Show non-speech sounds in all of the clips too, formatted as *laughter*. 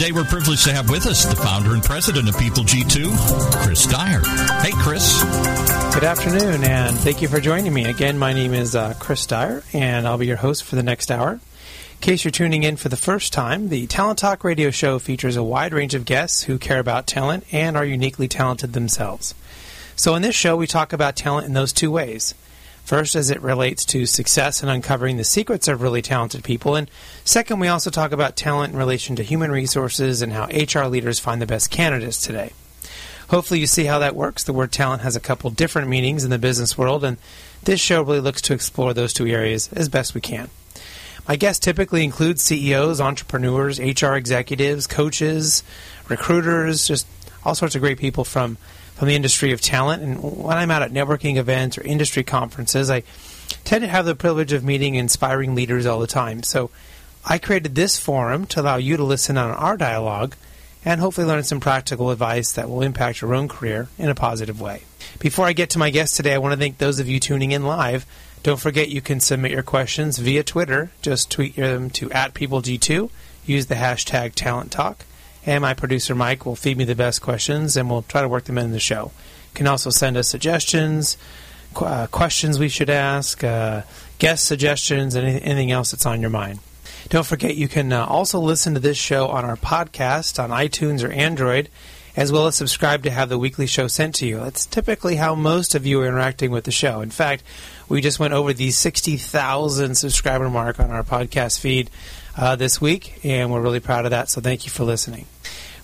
Today, we're privileged to have with us the founder and president of People G2, Chris Dyer. Hey, Chris. Good afternoon, and thank you for joining me. Again, my name is uh, Chris Dyer, and I'll be your host for the next hour. In case you're tuning in for the first time, the Talent Talk radio show features a wide range of guests who care about talent and are uniquely talented themselves. So, in this show, we talk about talent in those two ways. First, as it relates to success and uncovering the secrets of really talented people. And second, we also talk about talent in relation to human resources and how HR leaders find the best candidates today. Hopefully, you see how that works. The word talent has a couple different meanings in the business world, and this show really looks to explore those two areas as best we can. My guests typically include CEOs, entrepreneurs, HR executives, coaches, recruiters, just all sorts of great people from, from the industry of talent. And when I'm out at networking events or industry conferences, I tend to have the privilege of meeting inspiring leaders all the time. So I created this forum to allow you to listen on our dialogue and hopefully learn some practical advice that will impact your own career in a positive way. Before I get to my guest today, I want to thank those of you tuning in live don't forget you can submit your questions via Twitter. Just tweet them to at PeopleG2. Use the hashtag Talent Talk. And my producer Mike will feed me the best questions and we'll try to work them in the show. You can also send us suggestions, qu- uh, questions we should ask, uh, guest suggestions, and anything else that's on your mind. Don't forget you can uh, also listen to this show on our podcast on iTunes or Android as well as subscribe to have the weekly show sent to you. That's typically how most of you are interacting with the show. In fact, we just went over the 60,000 subscriber mark on our podcast feed uh, this week, and we're really proud of that, so thank you for listening.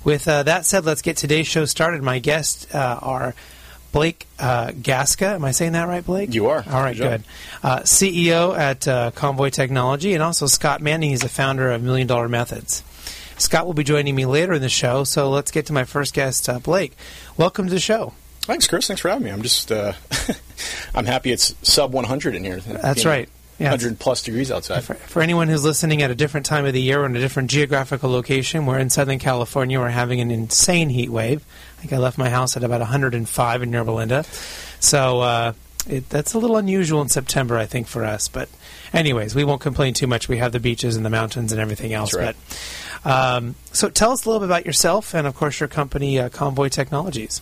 With uh, that said, let's get today's show started. My guests uh, are Blake uh, Gasca. Am I saying that right, Blake? You are. All right, good. Uh, CEO at uh, Convoy Technology, and also Scott Manning. He's the founder of Million Dollar Methods. Scott will be joining me later in the show, so let's get to my first guest, uh, Blake. Welcome to the show. Thanks, Chris. Thanks for having me. I'm just, uh, *laughs* I'm happy it's sub 100 in here. That's you know, right. Yeah, 100 plus degrees outside. For, for, anyone who's listening at a different time of the year or in a different geographical location, we're in Southern California. We're having an insane heat wave. I think I left my house at about 105 in Yorba Linda. So uh, it, that's a little unusual in September, I think, for us. But, anyways, we won't complain too much. We have the beaches and the mountains and everything else. Right. But um, so tell us a little bit about yourself and, of course, your company, uh, Convoy Technologies.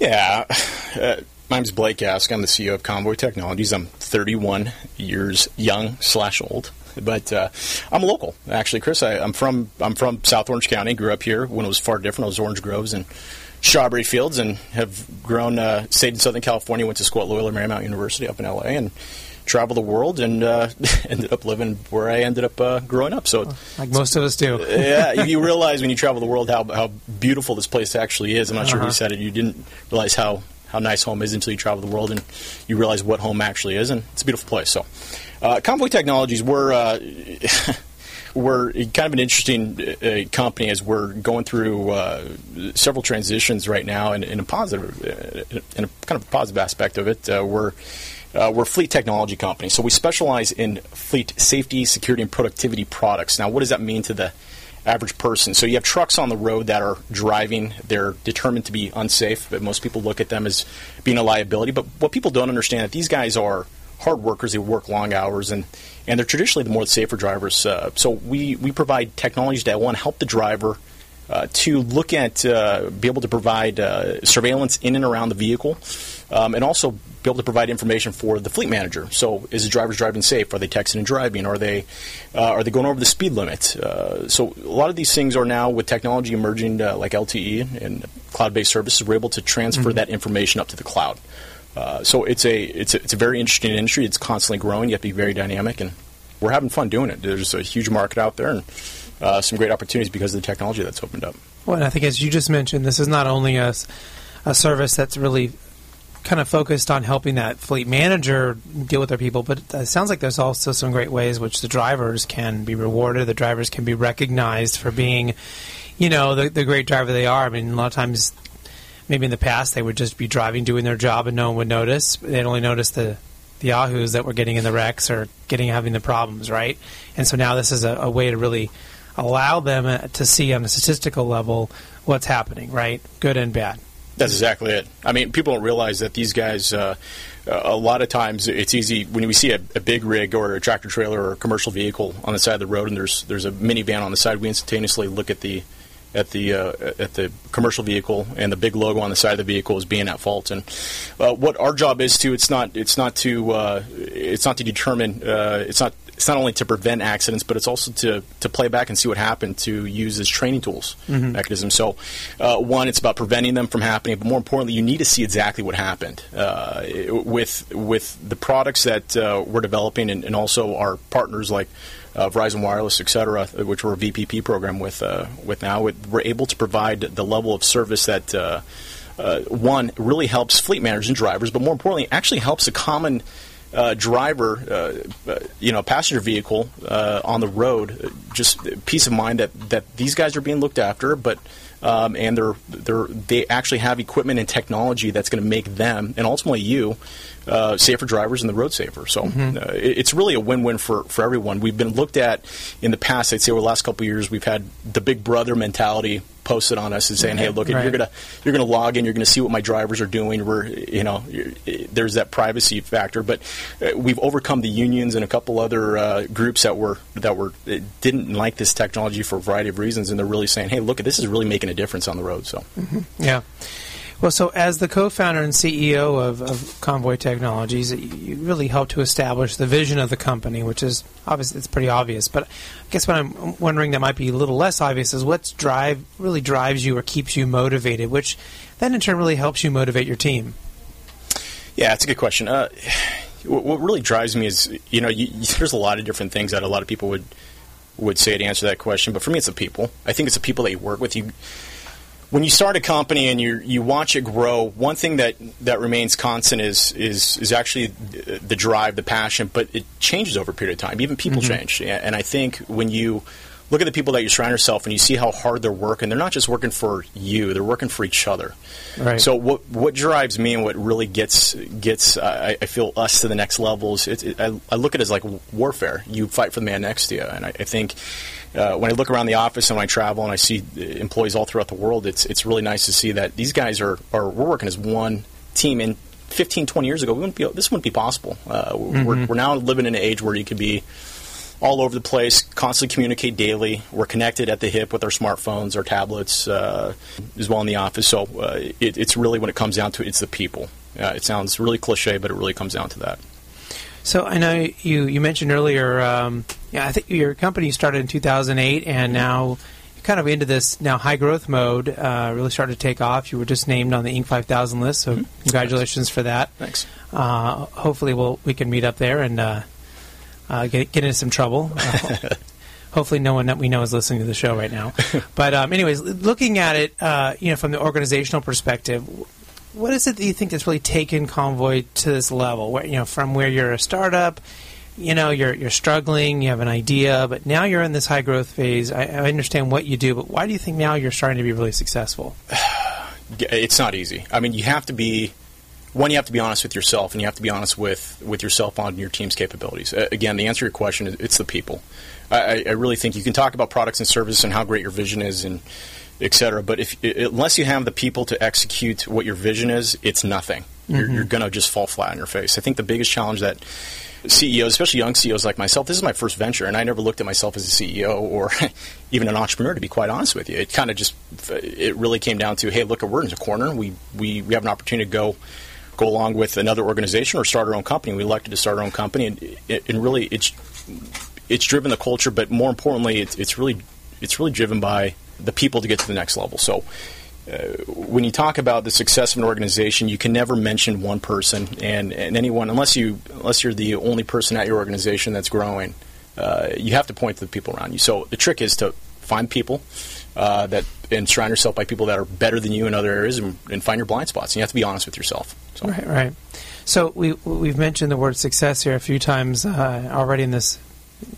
Yeah. Uh, my name's Blake Gasca. I'm the CEO of Convoy Technologies. I'm 31 years young slash old, but uh, I'm a local. Actually, Chris, I, am from I'm from South Orange County. Grew up here when it was far different. It was orange groves and strawberry fields, and have grown. Uh, stayed in Southern California. Went to school at Loyola Marymount University up in LA, and travel the world and uh, *laughs* ended up living where I ended up uh, growing up. So, like most of us do. *laughs* yeah, you realize when you travel the world how how beautiful this place actually is. I'm not uh-huh. sure who uh-huh. said it. You didn't realize how how nice home is until you travel the world and you realize what home actually is, and it's a beautiful place. So, uh, Convoy Technologies, we're uh, *laughs* we're kind of an interesting uh, company as we're going through uh, several transitions right now, in, in a positive, uh, in a kind of positive aspect of it. Uh, we're uh, we're a fleet technology company, so we specialize in fleet safety, security, and productivity products. Now, what does that mean to the average person? So you have trucks on the road that are driving; they're determined to be unsafe, but most people look at them as being a liability. But what people don't understand that these guys are hard workers; they work long hours, and and they're traditionally the more safer drivers. Uh, so we we provide technologies that one help the driver. Uh, to look at, uh, be able to provide uh, surveillance in and around the vehicle, um, and also be able to provide information for the fleet manager. So, is the driver driving safe? Are they texting and driving? Are they uh, are they going over the speed limit? Uh, so, a lot of these things are now with technology emerging uh, like LTE and cloud-based services. We're able to transfer mm-hmm. that information up to the cloud. Uh, so, it's a it's a, it's a very interesting industry. It's constantly growing. You have to be very dynamic, and we're having fun doing it. There's a huge market out there, and uh, some great opportunities because of the technology that's opened up. Well, and I think as you just mentioned, this is not only a a service that's really kind of focused on helping that fleet manager deal with their people, but it sounds like there's also some great ways which the drivers can be rewarded. The drivers can be recognized for being, you know, the, the great driver they are. I mean, a lot of times maybe in the past they would just be driving, doing their job, and no one would notice. They'd only notice the the yahoos that were getting in the wrecks or getting having the problems, right? And so now this is a, a way to really allow them uh, to see on a statistical level what's happening, right? Good and bad. That's exactly it. I mean, people don't realize that these guys. Uh, a lot of times, it's easy when we see a, a, big rig or a tractor trailer or a commercial vehicle on the side of the road, and there's there's a minivan on the side. We instantaneously look at the at the uh, at the commercial vehicle, and the big logo on the side of the vehicle is being at fault. And uh, what our job is to it's not it's not to uh, it's not to determine uh, it's not it's not only to prevent accidents, but it's also to, to play back and see what happened to use as training tools mm-hmm. mechanism. So, uh, one, it's about preventing them from happening, but more importantly, you need to see exactly what happened uh, with with the products that uh, we're developing, and, and, also our partners like. Uh, Verizon Wireless, et cetera, which we're a VPP program with uh, with now, we're able to provide the level of service that uh, one really helps fleet managers and drivers, but more importantly, actually helps a common uh, driver, uh, uh, you know, passenger vehicle uh, on the road, just peace of mind that, that these guys are being looked after, but um, and they're they're they actually have equipment and technology that's going to make them and ultimately you uh, safer drivers and the road safer. So mm-hmm. uh, it, it's really a win-win for, for everyone. We've been looked at in the past. I'd say over the last couple of years, we've had the big brother mentality posted on us and saying, "Hey, look, right. you're gonna you're gonna log in, you're gonna see what my drivers are doing." We're you know, there's that privacy factor, but uh, we've overcome the unions and a couple other uh, groups that were that were uh, didn't like this technology for a variety of reasons, and they're really saying, "Hey, look, this is really making a difference on the road." So, mm-hmm. yeah. Well, so as the co-founder and CEO of, of Convoy Technologies, you really helped to establish the vision of the company, which is obviously it's pretty obvious. But I guess what I'm wondering that might be a little less obvious is what's drive really drives you or keeps you motivated, which then in turn really helps you motivate your team. Yeah, that's a good question. Uh, what really drives me is you know you, there's a lot of different things that a lot of people would would say to answer that question, but for me, it's the people. I think it's the people that you work with. You when you start a company and you you watch it grow, one thing that, that remains constant is is is actually the drive, the passion, but it changes over a period of time. Even people mm-hmm. change, and I think when you look at the people that you surround yourself and you see how hard they're working, they're not just working for you; they're working for each other. Right. So what what drives me and what really gets gets uh, I, I, feel us to the next levels. It, it, I, I, look at it as like warfare. You fight for the man next to you, and I, I think uh, when I look around the office and when I travel and I see employees all throughout the world, it's it's really nice to see that these guys are, are we're working as one team. And 15, 20 years ago, we wouldn't be, this wouldn't be possible. Uh, mm-hmm. we're, we're now living in an age where you could be all over the place, constantly communicate daily. We're connected at the hip with our smartphones, our tablets, uh, as well in the office. So uh, it, it's really when it comes down to it, it's the people. Uh, it sounds really cliche, but it really comes down to that. So I know you, you mentioned earlier, um, yeah, I think your company started in 2008, and now kind of into this now high growth mode. Uh, really started to take off. You were just named on the Inc. 5000 list, so mm-hmm. congratulations for that. Thanks. Uh, hopefully, we'll we can meet up there and uh, uh get get into some trouble. *laughs* Hopefully, no one that we know is listening to the show right now. *laughs* but um, anyways, looking at it, uh, you know, from the organizational perspective, what is it that you think that's really taken Convoy to this level? Where you know, from where you're a startup, you know, you're you're struggling, you have an idea, but now you're in this high growth phase. I, I understand what you do, but why do you think now you're starting to be really successful? *sighs* It's not easy. I mean, you have to be one. You have to be honest with yourself, and you have to be honest with with yourself on your team's capabilities. Uh, again, the answer to your question is it's the people. I, I really think you can talk about products and services and how great your vision is and etc. But if unless you have the people to execute what your vision is, it's nothing. Mm-hmm. You're, you're going to just fall flat on your face. I think the biggest challenge that CEOs, especially young CEOs like myself, this is my first venture, and I never looked at myself as a CEO or *laughs* even an entrepreneur. To be quite honest with you, it kind of just it really came down to, hey, look, we're in a corner. We we we have an opportunity to go go along with another organization or start our own company. We elected to start our own company, and, and really, it's it's driven the culture, but more importantly, it's, it's really it's really driven by the people to get to the next level. So. Uh, when you talk about the success of an organization, you can never mention one person and, and anyone unless you unless you're the only person at your organization that's growing. Uh, you have to point to the people around you. So the trick is to find people uh, that and surround yourself by people that are better than you in other areas and, and, find your blind spots. And you have to be honest with yourself. So. Right, right. So we we've mentioned the word success here a few times uh, already in this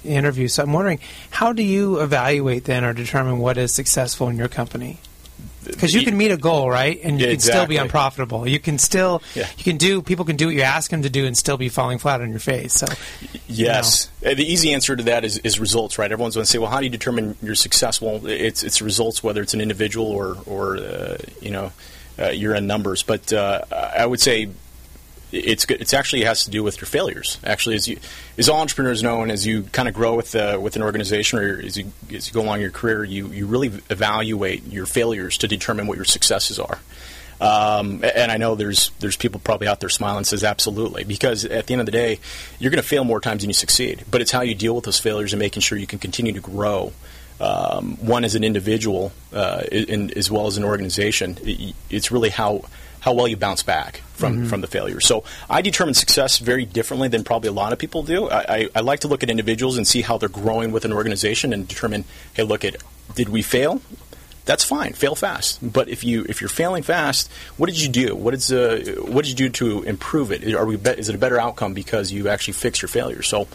interview. So I'm wondering, how do you evaluate then or determine what is successful in your company? because you can meet a goal, right, and you Yeah, can still be unprofitable. You can still, Yeah. you can do. People can do what you ask them to do and still be falling flat on your face. So, Yes, Uh, the easy answer to that is, is results, right? Everyone's going to say, "Well, how do you determine you're successful?" It's it's results, whether it's an individual or or uh, you know uh, you're in numbers. But uh, I would say it's. It's actually has to do with your failures. Actually, as you as all entrepreneurs know, and as you kind of grow with with an organization or as you as you go along your career, you you really evaluate your failures to determine what your successes are. Um, and I know there's there's people probably out there smiling and says absolutely because at the end of the day you're going to fail more times than you succeed. But it's how you deal with those failures and making sure you can continue to grow. Um, one as an individual, uh, in, as well as an organization. It- it's really how how well you bounce back from, from the failure. So I determine success very differently than probably a lot of people do. I, I, I like to look at individuals and see how they're growing with an organization and determine, hey, look at did we fail? That's fine. Fail fast. But if you if you're failing fast, what did you do? What is uh, what did you do to improve it? Are we be- is it a better outcome because you actually fixed your failure? So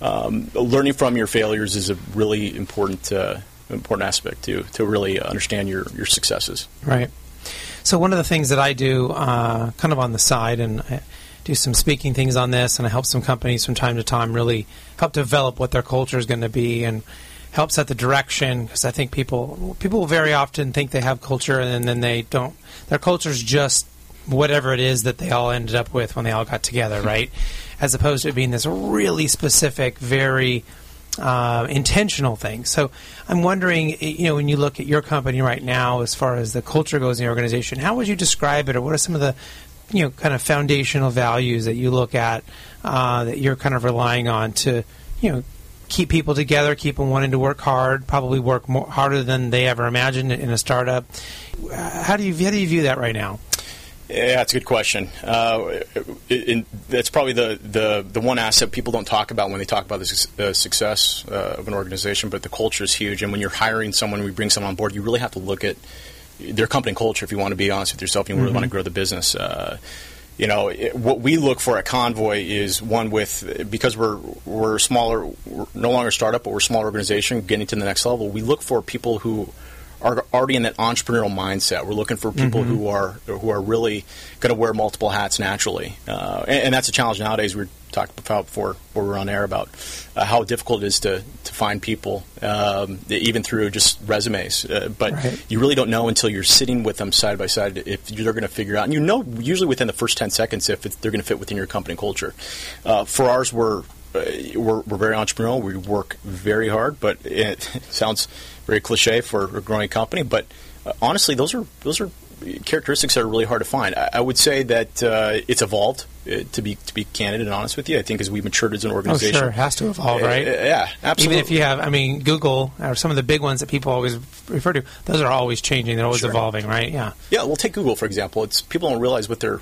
um, learning from your failures is a really important uh, important aspect to to really understand your your successes. right. So one of the things that I do, uh, kind of on the side, and I do some speaking things on this, and I help some companies from time to time really help develop what their culture is going to be and help set the direction. Because I think people people very often think they have culture, and then they don't. Their culture is just whatever it is that they all ended up with when they all got together, *laughs* right? As opposed to it being this really specific, very uh, intentional things. So I'm wondering, you know, when you look at your company right now, as far as the culture goes in the organization, how would you describe it, or what are some of the, you know, kind of foundational values that you look at uh, that you're kind of relying on to, you know, keep people together, keep them wanting to work hard, probably work more harder than they ever imagined in a startup. How do you how do you view that right now? Yeah, that's a good question. Uh, it, that's probably the, the, the one asset people don't talk about when they talk about the uh, success uh, of an organization, but the culture is huge. And when you're hiring someone, we bring someone on board, you really have to look at their company culture if you want to be honest with yourself and you really want to grow the business. Uh, you know, it, what we look for at Convoy is one with because we're we're smaller, we're no longer a startup, but we're a smaller organization, getting to the next level. We look for people who are already in that entrepreneurial mindset. We're looking for people who are who are really going to wear multiple hats naturally, uh, and, and that's a challenge nowadays. We were talking about before, we were on air about uh, how difficult it is to, to find people, um, even through just resumes. Uh, but Right. you really don't know until you're sitting with them side by side if they're going to figure out. And you know usually within the first ten seconds if they're going to fit within your company culture. Uh, for ours, we're we're, we're very entrepreneurial. We work very hard, but it *laughs* sounds very cliche for a growing company. But uh, honestly, those are those are characteristics that are really hard to find. I, I would say that uh, it's evolved. Uh, to be to be candid and honest with you, I think as we matured as an Oh, organization, sure, it has to evolve, Uh, right? yeah, absolutely. Even if you have, I mean, Google or some of the big ones that people always refer to, those are always changing. They're always Sure. evolving, right? Yeah. Yeah, well, take Google for example. It's people don't realize what their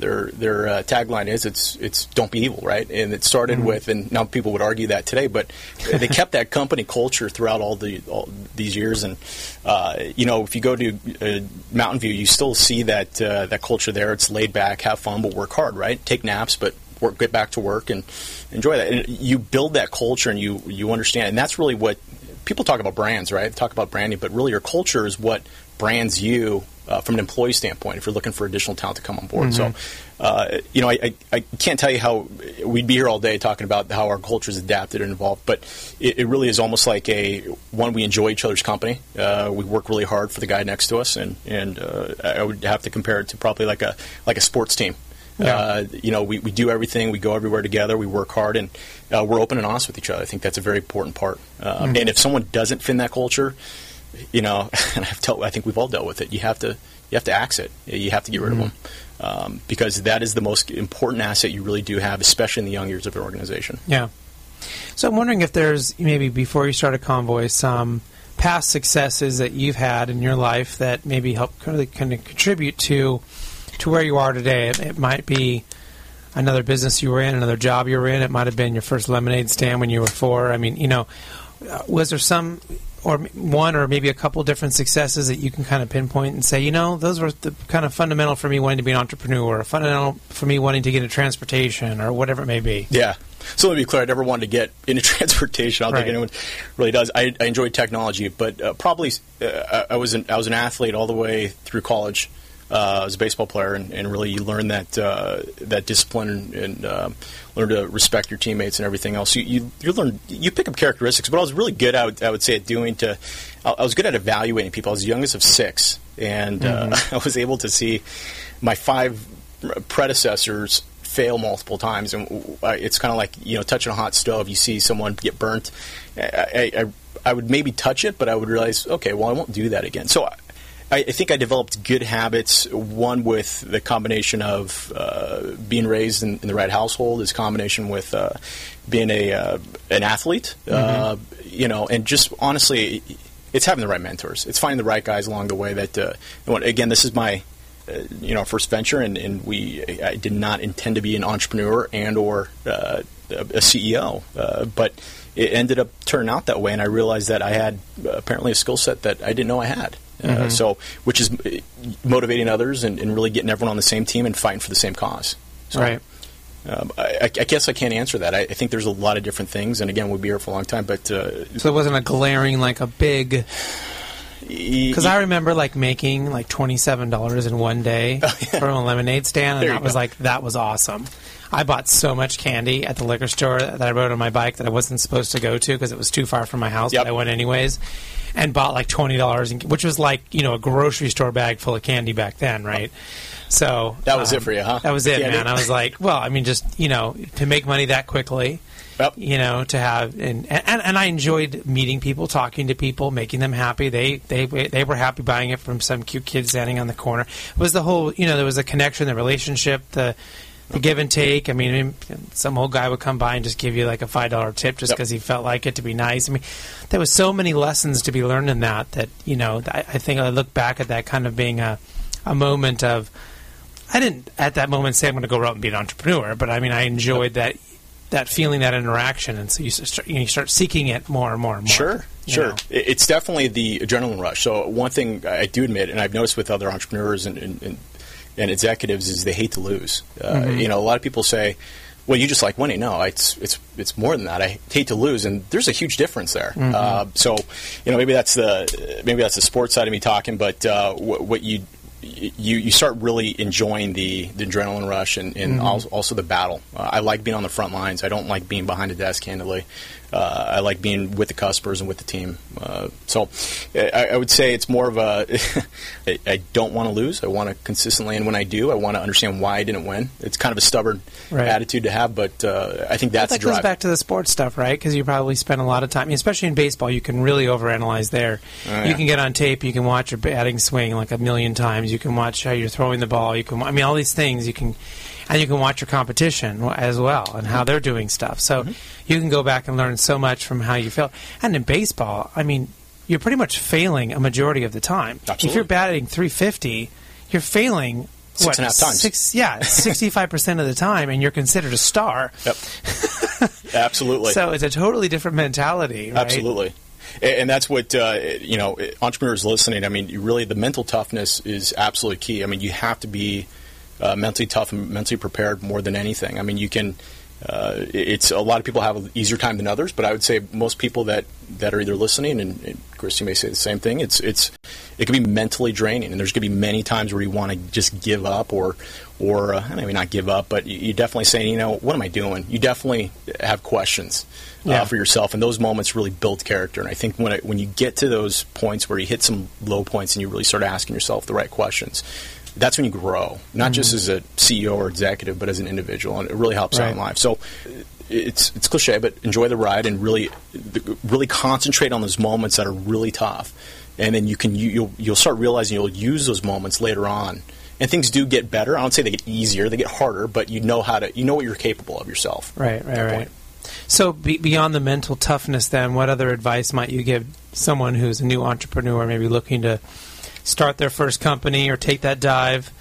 their their uh, tagline is. It's it's don't be evil, right? And it started Mm-hmm. with, and now people would argue that today, but they kept that company culture throughout all the all these years. And uh, you know, if you go to uh, Mountain View, you still see that uh, that culture there. It's laid back, have fun, but work hard, right? Take naps, but work, get back to work and enjoy that. And you build that culture, and you you understand, and that's really what people talk about brands, right? They talk about branding, but really your culture is what brands you uh, from an employee standpoint if you're looking for additional talent to come on board. So, uh, you know, I, I, I can't tell you how we'd be here all day talking about how our culture is adapted and evolved, but it, it really is almost like a one we enjoy each other's company. Uh, we work really hard for the guy next to us, and and uh, I would have to compare it to probably like a like a sports team. Yeah. Uh, you know, we, we do everything. We go everywhere together. We work hard, and uh, we're open and honest with each other. I think that's a very important part. Um, And if someone doesn't fit in that culture, you know, *laughs* and I've dealt, I think we've all dealt with it. You have to you have to axe it. You have to get rid of them um, because that is the most important asset you really do have, especially in the young years of an organization. Yeah. So I'm wondering if there's maybe before you started Convoy some past successes that you've had in your life that maybe help kind of, kind of contribute to to where you are today. It, it might be another business you were in, another job you were in. It might have been your first lemonade stand when you were four. I mean, you know, uh, was there some or one or maybe a couple different successes that you can kind of pinpoint and say, you know, those were the kind of fundamental for me wanting to be an entrepreneur, or fundamental for me wanting to get into transportation, or whatever it may be. Yeah. So let me be clear. I never wanted to get into *laughs* transportation. I don't Right. think anyone really does. I, I enjoyed technology, but uh, probably uh, I was an, I was an athlete all the way through college. Uh, I was a baseball player, and, and really you learn that uh, that discipline and, and uh, learn to respect your teammates and everything else. You, you you learn you pick up characteristics. But I was really good. I would, I would say at doing to I I was good at evaluating people. I was the youngest of six, and uh, *laughs* I was able to see my five predecessors fail multiple times, and it's kind of like you know touching a hot stove. You see someone get burnt. I, I, I would maybe touch it, but I would realize, okay, well, I won't do that again. So. I, I think I developed good habits. One with the combination of uh, being raised in, in the right household, is combination with uh, being a uh, an athlete. Uh, you know, and just honestly, it's having the right mentors. It's finding the right guys along the way. That uh, again, this is my uh, you know first venture, and, and we I did not intend to be an entrepreneur and or uh, a CEO, uh, but it ended up turning out that way, and I realized that I had apparently a skill set that I didn't know I had. Uh, so, which is uh, motivating others and, and really getting everyone on the same team and fighting for the same cause. So, Right. Um, I, I guess I can't answer that. I, I think there's a lot of different things, and again, we'll be here for a long time. But uh, So it wasn't a glaring like a big because I remember like making like twenty seven dollars in one day *laughs* from a lemonade stand, and Oh, that was go. like that was awesome. I bought so much candy at the liquor store that I rode on my bike that I wasn't supposed to go to because it was too far from my house. Yep. But I went anyways, and bought like twenty dollars, which was like you know a grocery store bag full of candy back then, right? So That was um, it for you, huh? That was it, Candy? man. I was like, well, I mean, just you know, to make money that quickly Yep. you know to have and, and and I enjoyed meeting people talking to people making them happy they they they were happy buying it from some cute kid standing on the corner it was the whole you know there was a connection the relationship the the give and take I mean some old guy would come by and just give you like a five dollar tip just Yep. because he felt like it to be nice I mean there was so many lessons to be learned in that that you know I, I think I look back at that kind of being a a moment of I didn't at that moment say I'm going to go out and be an entrepreneur, but I mean I enjoyed that that feeling, that interaction, and so you start you, start seeking it more and more and more. Sure, sure. know. It's definitely the adrenaline rush. So one thing I do admit, and I've noticed with other entrepreneurs and, and, and, and executives, is they hate to lose. Uh, Mm-hmm. You know, a lot of people say, "Well, you just like winning." No, it's it's it's more than that. I hate to lose, and there's a huge difference there. Mm-hmm. Uh, so, you know, maybe that's the maybe that's the sports side of me talking, but uh, what, what you you you start really enjoying the, the adrenaline rush and, and Mm-hmm. also, also the battle. Uh, I like being on the front lines. I don't like being behind a desk, candidly. Uh, I like being with the customers and with the team. Uh, so I, I would say it's more of a *laughs* I, I don't want to lose. I want to consistently, and when I do, I want to understand why I didn't win. It's kind of a stubborn Right. attitude to have, but uh, I think that's that goes back to the sports stuff, right? Because you probably spend a lot of time, especially in baseball. You can really overanalyze there. Oh, yeah. You can get on tape. You can watch your batting swing like a million times. You can watch how you're throwing the ball. You can, I mean, all these things. You can, and you can watch your competition as well and how they're doing stuff. So Mm-hmm. you can go back and learn so much from how you feel. And in baseball, I mean, you're pretty much failing a majority of the time. If you're batting 350, you're failing. Six what, and a half times. Six, yeah, *laughs* sixty-five percent of the time, and you're considered a star. Yep. Absolutely. *laughs* So it's a totally different mentality, right? Absolutely. And that's what uh, you know. Entrepreneurs listening. I mean, really the mental toughness is absolutely key. I mean, you have to be uh, mentally tough and mentally prepared more than anything. I mean, you can. Uh, it's a lot of people have an easier time than others, but I would say most people that, that are either listening and, and Chris, you may say the same thing. It's it's it can be mentally draining, and there's going to be many times where you want to just give up, or or uh, maybe not give up, but you, you definitely saying, you know, what am I doing? You definitely have questions Yeah. uh, for yourself, and those moments really build character. And I think when it, when you get to those points where you hit some low points and you really start asking yourself the right questions, that's when you grow, not just mm-hmm. as a CEO or executive, but as an individual, and it really helps out in life. So it's it's cliche, but enjoy the ride and really really concentrate on those moments that are really tough, and then you can you, you'll you'll start realizing you'll use those moments later on. And things do get better. I don't say they get easier; they get harder. But you know how to, you know what you're capable of yourself. Right, right, right. point. So be, beyond the mental toughness, then, what other advice might you give someone who's a new entrepreneur, maybe looking to start their first company or take that dive?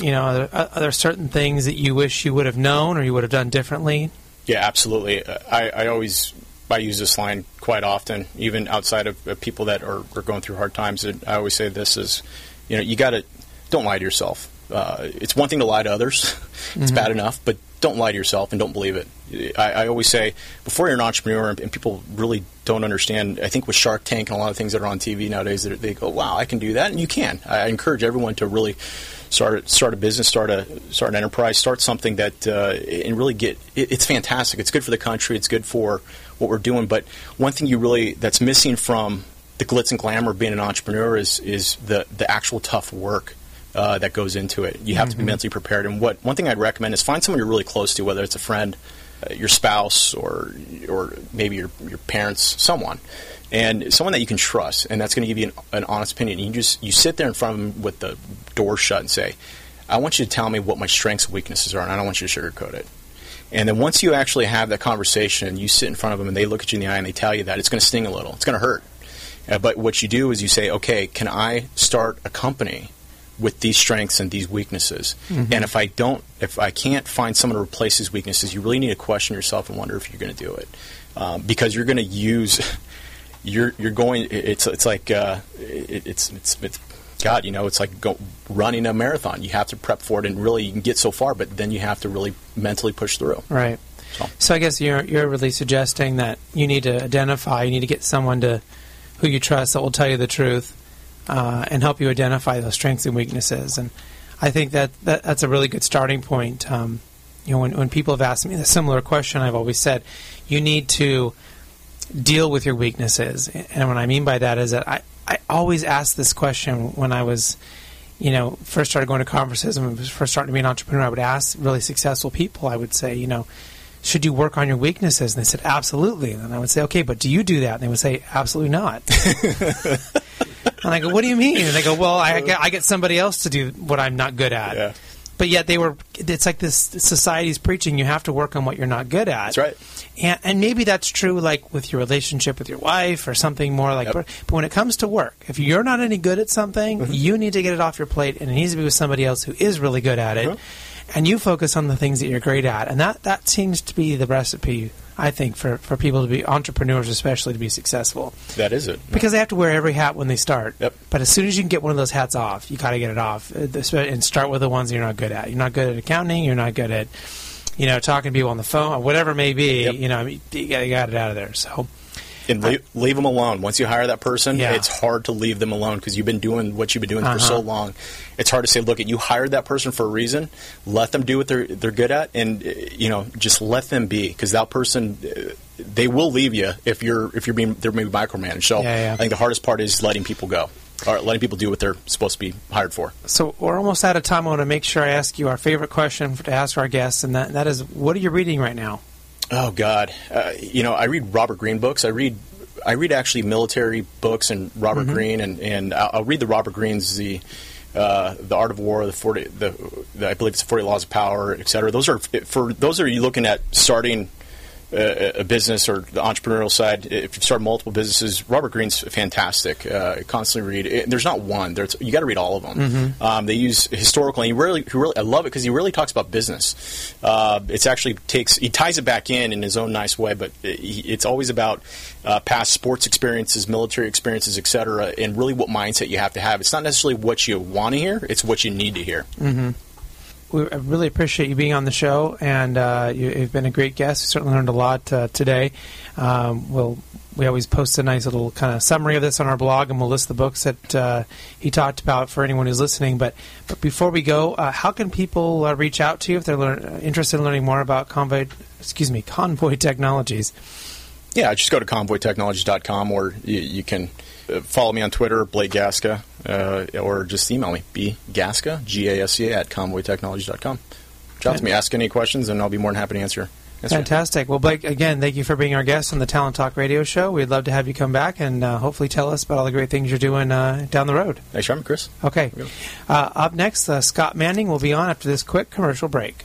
You know, are there, are there certain things that you wish you would have known or you would have done differently? Yeah, absolutely. Uh, I, I always I use this line quite often, even outside of, of people that are, are, going through hard times. And I always say this is, you know, you got to don't lie to yourself. Uh, it's one thing to lie to others; *laughs* it's mm-hmm. bad enough, but don't lie to yourself and don't believe it. I, I always say before you're an entrepreneur, and, people really don't understand. I think with Shark Tank and a lot of things that are on TV nowadays, that they go, "Wow, I can do that," and you can. I encourage everyone to really start start a business, start a start an enterprise, start something that uh, and really get. It, it's fantastic. It's good for the country. It's good for what we're doing. But one thing you really that's missing from the glitz and glamour of being an entrepreneur is is the the actual tough work uh, that goes into it. You have mm-hmm. to be mm-hmm. mentally prepared. And what one thing I'd recommend is find someone you're really close to, whether it's a friend, uh, your spouse, or or maybe your your parents, someone, and someone that you can trust, and that's going to give you an, an, honest opinion. You just you sit there in front of them with the door shut and say, "I want you to tell me what my strengths and weaknesses are, and I don't want you to sugarcoat it." And then once you actually have that conversation, you sit in front of them and they look at you in the eye and they tell you that it's going to sting a little, it's going to hurt. Uh, but what you do is you say, "Okay, can I start a company?" With these strengths and these weaknesses. Mm-hmm. And if I don't, if I can't find someone to replace these weaknesses, you really need to question yourself and wonder if you're going to do it, um, because you're going to use. *laughs* You're you're going. It's it's like uh, it, it's it's it's God, you know, it's like go, running a marathon. You have to prep for it, and really, you can get so far, but then you have to really mentally push through. Right. So, so I guess you're you're really suggesting that you need to identify, you need to get someone to who you trust that will tell you the truth, uh, and help you identify those strengths and weaknesses. And I think that, that that's a really good starting point. Um, you know, when, when people have asked me a similar question, I've always said, you need to deal with your weaknesses. And what I mean by that is that I, I always ask this question when I was, you know, first started going to conferences and first starting to be an entrepreneur. I would ask really successful people, I would say, you know, should you work on your weaknesses? And they said, absolutely. And I would say, okay, but do you do that? And they would say, absolutely not. *laughs* and I go, what do you mean? And they go, well, I get, I get somebody else to do what I'm not good at. Yeah. But yet they were, it's like this society's preaching you have to work on what you're not good at. That's right. And, and maybe that's true like with your relationship with your wife or something more like, yep. but when it comes to work, if you're not any good at something, mm-hmm. you need to get it off your plate and it needs to be with somebody else who is really good at it. Mm-hmm and you focus on the things that you're great at, and that that seems to be the recipe. I think for, for people to be entrepreneurs, especially to be successful. That is it. Because they have to wear every hat when they start. Yep. But as soon as you can get one of those hats off, you got to get it off uh, and start with the ones you're not good at. You're not good at accounting. You're not good at, you know, talking to people on the phone, or whatever it may be. Yep. You know, you got, you got it out of there. So and leave, leave, them alone. Once you hire that person, yeah. it's hard to leave them alone because you've been doing what you've been doing uh-huh. for so uh-huh. long. It's hard to say, look, you hired that person for a reason. Let them do what they're they're good at, and you know, just let them be because that person they will leave you if you're if you're being they're maybe micromanaged. So yeah, yeah. I think the hardest part is letting people go. Or letting people do what they're supposed to be hired for. So we're almost out of time. I want to make sure I ask you our favorite question to ask our guests, and that, that is, what are you reading right now? Oh God, uh, you know I read Robert Greene books. I read I read actually military books and Robert mm-hmm. Greene, and, and I'll, read the Robert Greene's the uh, the Art of War, the forty, the, the, I believe it's the Forty Laws of Power, et cetera. Those are for those are you looking at starting a, business or the entrepreneurial side, if you start multiple businesses, Robert Greene's fantastic. Uh, constantly read. It, there's not one. There's you got to read all of them. Mm-hmm. Um, they use historical, and he really, he really, I love it because he really talks about business. Uh, it's actually takes he ties it back in in his own nice way, but it, it's always about uh, past sports experiences, military experiences, etc., and really what mindset you have to have. It's not necessarily what you want to hear; it's what you need to hear. Mm-hmm we really appreciate you being on the show, and uh, you, have been a great guest. We certainly learned a lot uh, today. Um, we'll we always post a nice little kind of summary of this on our blog, and we'll list the books that uh, he talked about for anyone who's listening. But but before we go, uh, how can people uh, reach out to you if they're lear- interested in learning more about Convoy? Excuse me, Convoy Technologies. Yeah, just go to convoytechnologies.com, or you, you can uh, follow me on Twitter, Blake Gasca, uh, or just email me, bgasca, G-A-S-C-A, at convoytechnologies.com. Reach out to me, ask any questions, and I'll be more than happy to answer. Yes, Fantastic. Well, Blake, again, thank you for being our guest on the Talent Talk radio show. We'd love to have you come back and uh, hopefully tell us about all the great things you're doing uh, down the road. Thanks for having me, Chris. Okay. Uh, up next, uh, Scott Manning will be on after this quick commercial break.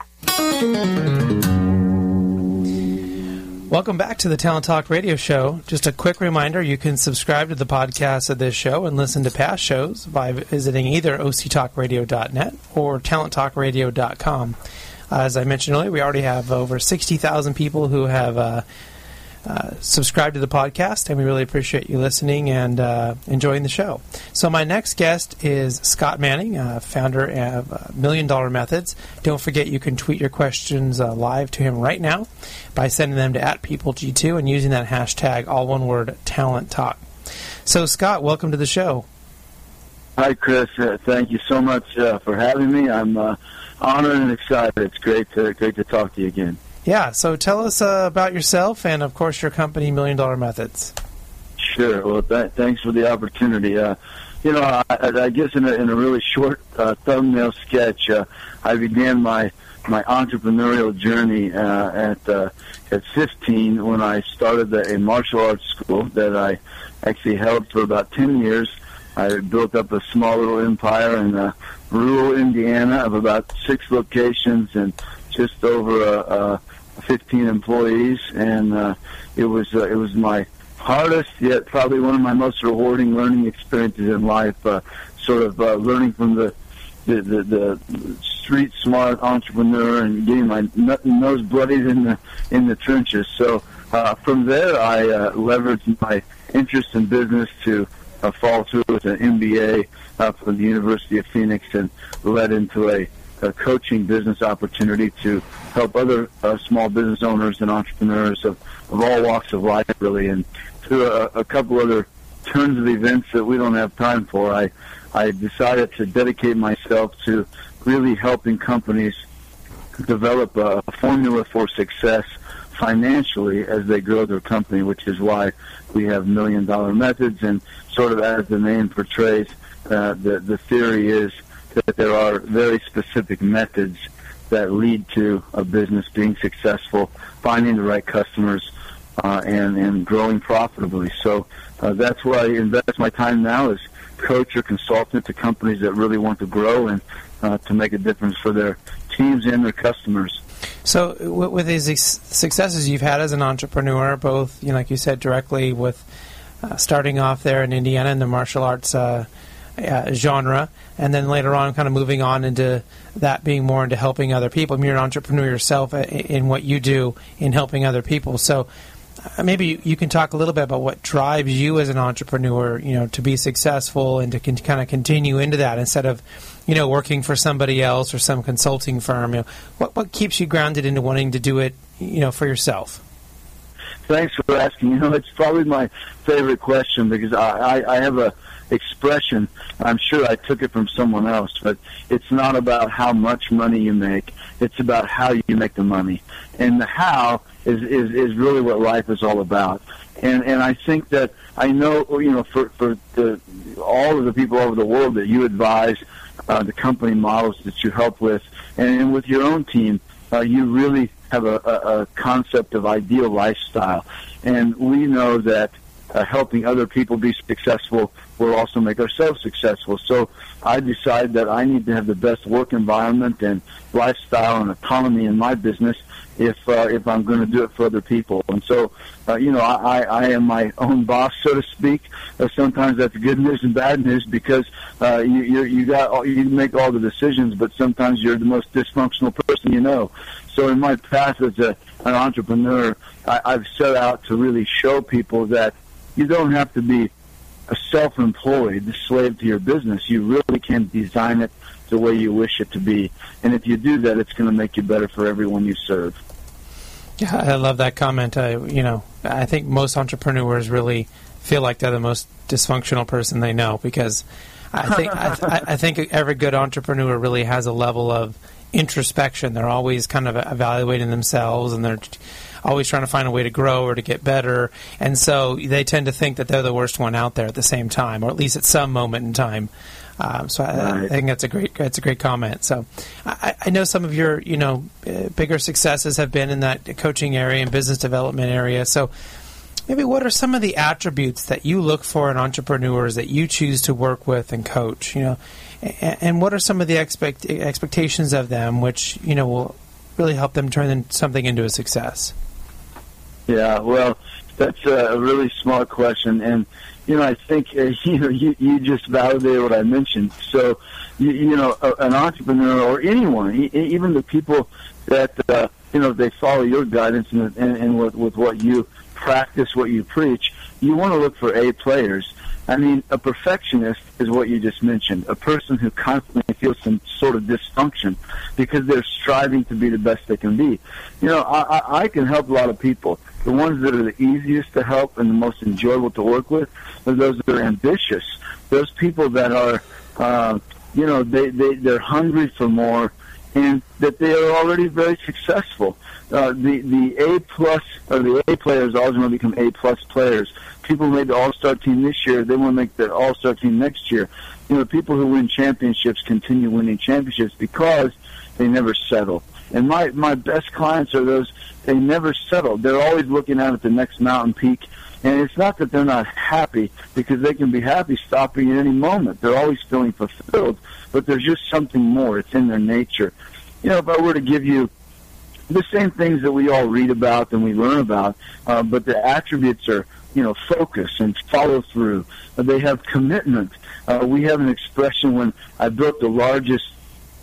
Welcome back to the Talent Talk Radio Show. Just a quick reminder you can subscribe to the podcast of this show and listen to past shows by visiting either octalkradio.net or talenttalkradio.com. Uh, as I mentioned earlier, we already have over 60,000 people who have uh, uh, subscribe to the podcast, and we really appreciate you listening and uh, enjoying the show. So, my next guest is Scott Manning, uh, founder of uh, Million Dollar Methods. Don't forget you can tweet your questions uh, live to him right now by sending them to at PeopleG2 and using that hashtag, all one word, Talent Talk. So, Scott, welcome to the show. Hi, Chris. thank you so much for having me. I'm honored and excited. It's great to great to talk to you again. Yeah, so tell us uh, about yourself and, of course, your company, Million Dollar Methods. Sure. Well, th- thanks for the opportunity. Uh, you know, I, I guess in a, in a really short uh, thumbnail sketch, uh, I began my my entrepreneurial journey uh, at uh, at 15 when I started a martial arts school that I actually held for about 10 years. I built up a small little empire in uh, rural Indiana of about six locations and just over a, a 15 employees, and uh, it was uh, it was my hardest yet probably one of my most rewarding learning experiences in life. Uh, sort of uh, learning from the the, the the street smart entrepreneur and getting my nose bloodied in the in the trenches. So uh, from there, I uh, leveraged my interest in business to uh, fall through with an MBA uh, from the University of Phoenix and led into a a coaching business opportunity to help other uh, small business owners and entrepreneurs of, of all walks of life, really. And through a, a couple other turns of events that we don't have time for, I, I decided to dedicate myself to really helping companies develop a, a formula for success financially as they grow their company, which is why we have million dollar methods and sort of as the name portrays, uh, the, the theory is that there are very specific methods that lead to a business being successful, finding the right customers, uh, and and growing profitably. So uh, that's where I invest my time now is coach or consultant to companies that really want to grow and uh, to make a difference for their teams and their customers. So, with these successes you've had as an entrepreneur, both you know, like you said, directly with uh, starting off there in Indiana in the martial arts uh, uh, genre, and then later on, kind of moving on into that being more into helping other people. I mean, you're an entrepreneur yourself in what you do in helping other people. So, uh, maybe you can talk a little bit about what drives you as an entrepreneur, you know, to be successful and to con- kind of continue into that instead of, you know, working for somebody else or some consulting firm. You know, what what keeps you grounded into wanting to do it, you know, for yourself? Thanks for asking. You know, it's probably my favorite question because I, I, I have a expression. I'm sure I took it from someone else, but it's not about how much money you make. It's about how you make the money. And the how is, is, is really what life is all about. And, and I think that I know, you know, for, for the, all of the people over the world that you advise, uh, the company models that you help with, and, and with your own team, uh, you really have a, a, a concept of ideal lifestyle. And we know that uh, helping other people be successful will also make ourselves successful. So I decided that I need to have the best work environment and lifestyle and autonomy in my business if uh, if I'm going to do it for other people. And so, uh, you know, I, I am my own boss, so to speak. Uh, sometimes that's good news and bad news because uh, you you you got all, you make all the decisions, but sometimes you're the most dysfunctional person you know. So in my path as a, an entrepreneur, I, I've set out to really show people that you don't have to be a self-employed slave to your business. You really can design it the way you wish it to be. And if you do that, it's going to make you better for everyone you serve. Yeah, I love that comment. I, you know, I think most entrepreneurs really feel like they're the most dysfunctional person they know because I think I, I think every good entrepreneur really has a level of introspection. They're always kind of evaluating themselves and they're always trying to find a way to grow or to get better. And so they tend to think that they're the worst one out there at the same time, or at least at some moment in time. Um, so I, right. I, think that's a great that's a great comment. So I, I, know some of your you know uh, bigger successes have been in that coaching area and business development area. So maybe what are some of the attributes that you look for in entrepreneurs that you choose to work with and coach? You know, and, and what are some of the expect, expectations of them which you know will really help them turn something into a success? Yeah, well, that's a really smart question, and you know, I think uh, *laughs* you know you, you just validated what I mentioned. So, you, you know, a, an entrepreneur or anyone, e- even the people that uh, you know they follow your guidance and, and, and with, with what you practice, what you preach, you want to look for A players. I mean, a perfectionist is what you just mentioned. A person who constantly feels some sort of dysfunction because they're striving to be the best they can be. You know, I, I, can help a lot of people the ones that are the easiest to help and the most enjoyable to work with are those that are ambitious. Those people that are, uh, you know, they, they, they're hungry for more and that they are already very successful. Uh, the the A plus or the A players always want to become A plus players. People who made the All Star team this year; they want to make the All Star team next year. You know, people who win championships continue winning championships because they never settle. And my my best clients are those they never settle. They're always looking out at the next mountain peak. And it's not that they're not happy because they can be happy stopping at any moment. They're always feeling fulfilled, but there's just something more. It's in their nature. You know, if I were to give you the same things that we all read about and we learn about, uh, but the attributes are, you know, focus and follow through. Uh, they have commitment. Uh, we have an expression when I built the largest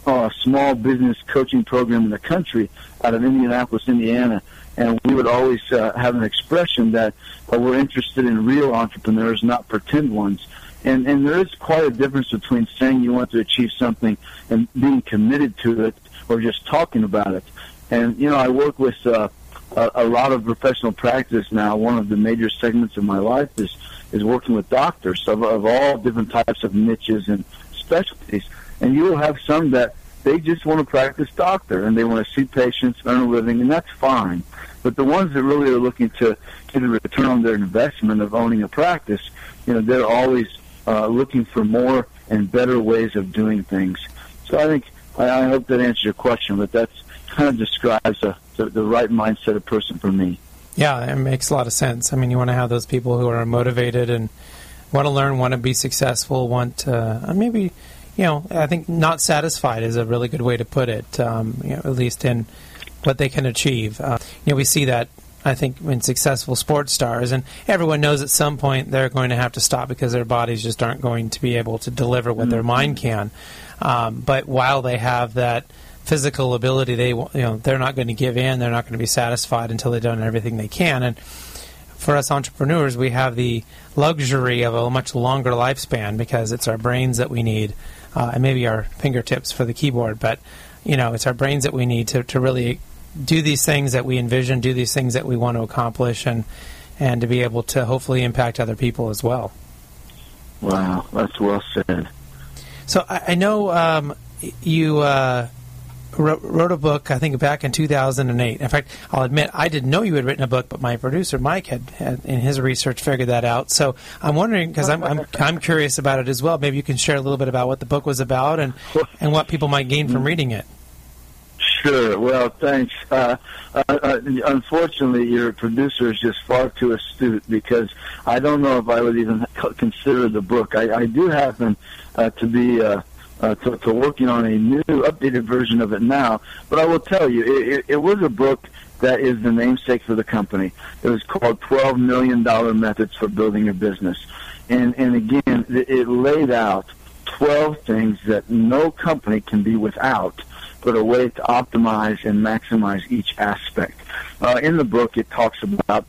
uh, small business coaching program in the country out of Indianapolis, Indiana. And we would always uh, have an expression that uh, we're interested in real entrepreneurs, not pretend ones. And, and there is quite a difference between saying you want to achieve something and being committed to it or just talking about it. And, you know, I work with uh, a, a lot of professional practice now. One of the major segments of my life is, is working with doctors of, of all different types of niches and specialties. And you will have some that they just want to practice doctor and they want to see patients, earn a living, and that's fine. But the ones that really are looking to get a return on their investment of owning a practice, you know, they're always uh, looking for more and better ways of doing things. So I think I, I hope that answers your question, but that's kind of describes a, the, the right mindset of person for me. Yeah, it makes a lot of sense. I mean, you want to have those people who are motivated and want to learn, want to be successful, want to uh, maybe you know, I think not satisfied is a really good way to put it. Um, you know, at least in what they can achieve. Uh, you know, we see that I think in successful sports stars, and everyone knows at some point they're going to have to stop because their bodies just aren't going to be able to deliver what mm-hmm. their mind can. Um, but while they have that physical ability, they you know they're not going to give in. They're not going to be satisfied until they've done everything they can. And for us entrepreneurs, we have the luxury of a much longer lifespan because it's our brains that we need, uh, and maybe our fingertips for the keyboard. But you know, it's our brains that we need to, to really do these things that we envision, do these things that we want to accomplish, and and to be able to hopefully impact other people as well. Wow, that's well said. So I, I know um, you uh, wrote, wrote, a book, I think back in 2008. In fact, I'll admit I didn't know you had written a book, but my producer Mike had, had in his research figured that out. So I'm wondering because I'm, I'm I'm curious about it as well. Maybe you can share a little bit about what the book was about and and what people might gain from reading it. Sure. Well, thanks. Uh, uh, uh, unfortunately, your producer is just far too astute because I don't know if I would even *laughs* consider the book. I, I do happen uh, to be uh, uh, to, to working on a new, updated version of it now. But I will tell you, it, it, it was a book that is the namesake for the company. It was called Twelve Million Dollar Methods for Building Your Business, and and again, it laid out twelve things that no company can be without but a way to optimize and maximize each aspect. Uh, in the book, it talks about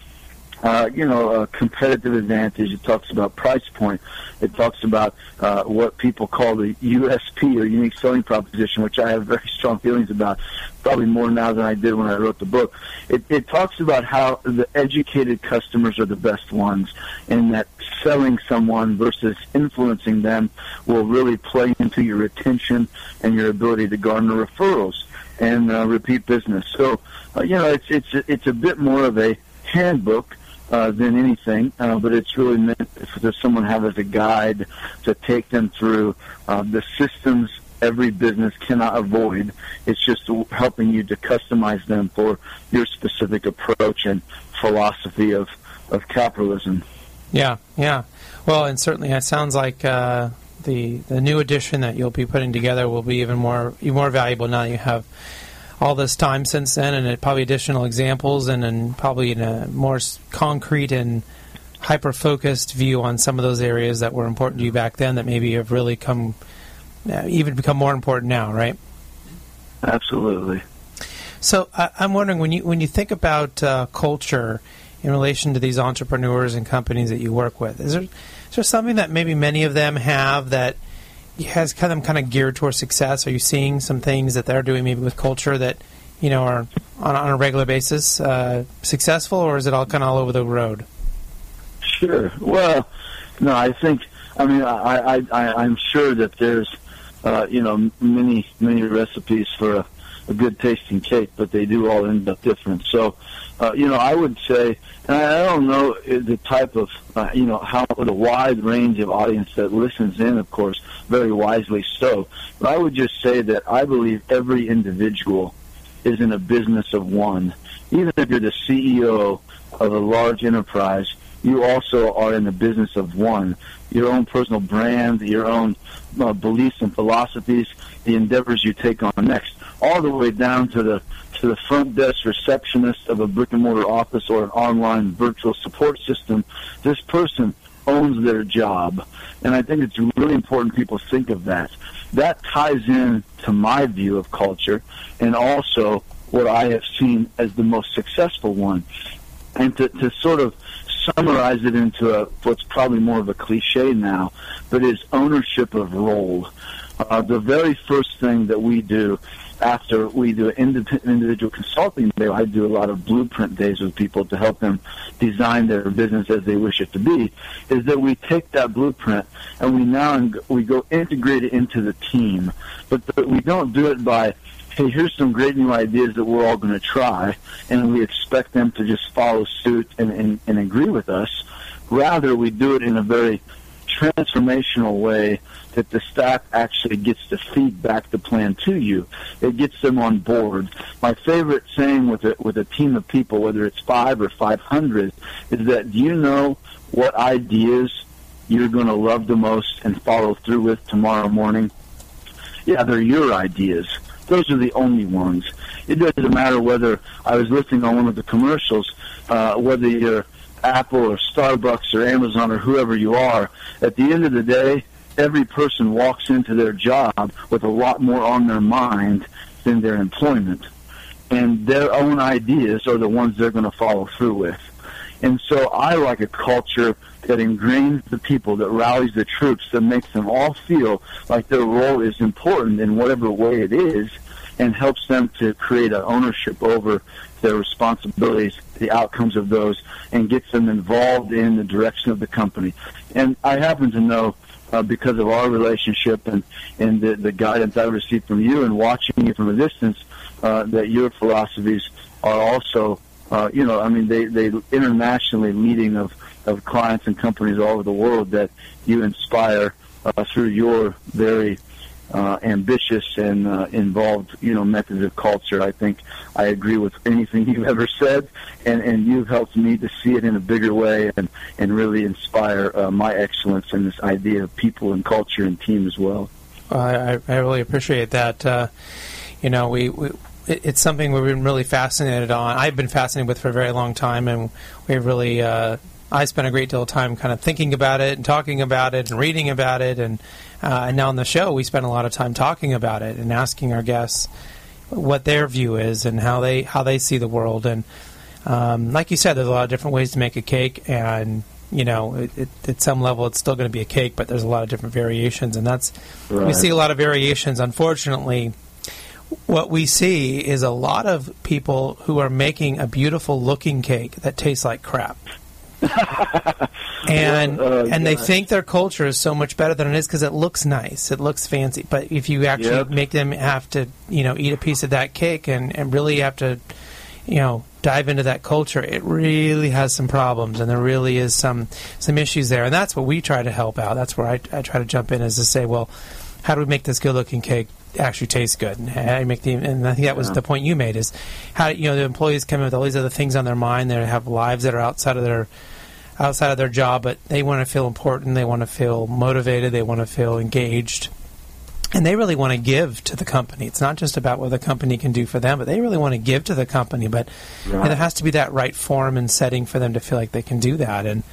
uh, you know, a competitive advantage. It talks about price point. It talks about uh, what people call the USP or unique selling proposition, which I have very *laughs* strong feelings about, probably more now than I did when I wrote the book. It, it talks about how the educated customers are the best ones, and that selling someone versus influencing them will really play into your retention and your ability to garner referrals and uh, repeat business. So, uh, you know, it's it's it's a bit more of a handbook uh, than anything, uh, but it's really meant for someone have as a guide to take them through uh, the systems every business cannot avoid. It's just helping you to customize them for your specific approach and philosophy of, of capitalism. Yeah, yeah. Well, and certainly it sounds like uh, the the new edition that you'll be putting together will be even more even more valuable now you have all this time since then, and probably additional examples, and, and probably in a more concrete and hyper focused view on some of those areas that were important to you back then that maybe have really come uh, even become more important now, right? Absolutely. So I, am wondering when you when you think about uh, culture in relation to these entrepreneurs and companies that you work with, is there is there something that maybe many of them have that has kind of kind of geared towards success? Are you seeing some things that they're doing maybe with culture that you know are on, on a regular basis uh, successful, or is it all kind of all over the road? Sure. Well, no, I think. I mean, I, I, I I'm sure that there's, uh, you know, many many recipes for a, a good tasting cake, but they do all end up different. So, uh, you know, I would say, and I don't know the type of, uh, you know, how the wide range of audience that listens in, of course, very wisely so. But I would just say that I believe every individual is in a business of one. Even if you're the CEO of a large enterprise, you also are in the business of one. Your own personal brand, your own uh, beliefs and philosophies, the endeavors you take on next, all the way down to the to the front desk receptionist of a brick and mortar office or an online virtual support system, this person owns their job. And I think it's really important people think of that. That ties in to my view of culture and also what I have seen as the most successful one. And to, to sort of summarize it into a, what's probably more of a cliche now, but is ownership of role. Uh, the very first thing that we do after we do individual consulting I do a lot of blueprint days with people to help them design their business as they wish it to be. Is that we take that blueprint and we now we go integrate it into the team, but we don't do it by hey, here's some great new ideas that we're all going to try, and we expect them to just follow suit and, and, and agree with us. Rather, we do it in a very transformational way that the staff actually gets to feed back the plan to you. It gets them on board. My favorite saying with a, with a team of people, whether it's five or 500, is that do you know what ideas you're going to love the most and follow through with tomorrow morning? Yeah, they're your ideas. Those are the only ones. It doesn't matter whether I was listening on one of the commercials, uh, whether you're Apple or Starbucks or Amazon or whoever you are. At the end of the day, every person walks into their job with a lot more on their mind than their employment. And their own ideas are the ones they're going to follow through with. And so I like a culture that ingrains the people, that rallies the troops, that makes them all feel like their role is important in whatever way it is, and helps them to create an ownership over their responsibilities, the outcomes of those, and gets them involved in the direction of the company. And I happen to know uh, because of our relationship and, and the, the guidance I received from you and watching you from a distance, uh, that your philosophies are also, uh, you know, I mean, they, they internationally meeting of, of clients and companies all over the world that you inspire uh, through your very uh, ambitious and uh, involved, you know, methods of culture. I think I agree with anything *laughs* you've ever said, and, and you've helped me to see it in a bigger way and, and really inspire uh, my excellence in this idea of people and culture and team as well. I, I really appreciate that. Uh, you know, we, we it's something we've been really fascinated on. I've been fascinated with for a very long time, and we've really uh, I spent a great deal of time kind of thinking about it and talking about it and reading about it, and uh, and now on the show we spend a lot of time talking about it and asking our guests what their view is and how they how they see the world. And um, like you said, there's a lot of different ways to make a cake, and you know, it, it, at some level, it's still going to be a cake, but there's a lot of different variations, and that's right. we see a lot of variations. Unfortunately, what we see is a lot of people who are making a beautiful looking cake that tastes like crap. *laughs* and uh, and they think their culture is so much better than it is because it looks nice, it looks fancy. But if you actually yep. make them have to, you know, eat a piece of that cake and, and really have to, you know, dive into that culture, it really has some problems, and there really is some some issues there. And that's what we try to help out. That's where I, I try to jump in is to say, well, how do we make this good looking cake actually taste good. And how make the and I think that was yeah. the point you made is how you know the employees come in with all these other things on their mind. They have lives that are outside of their outside of their job, but they want to feel important. They want to feel motivated. They want to feel engaged. And they really want to give to the company. It's not just about what the company can do for them, but they really want to give to the company. But right. there has to be that right form and setting for them to feel like they can do that. And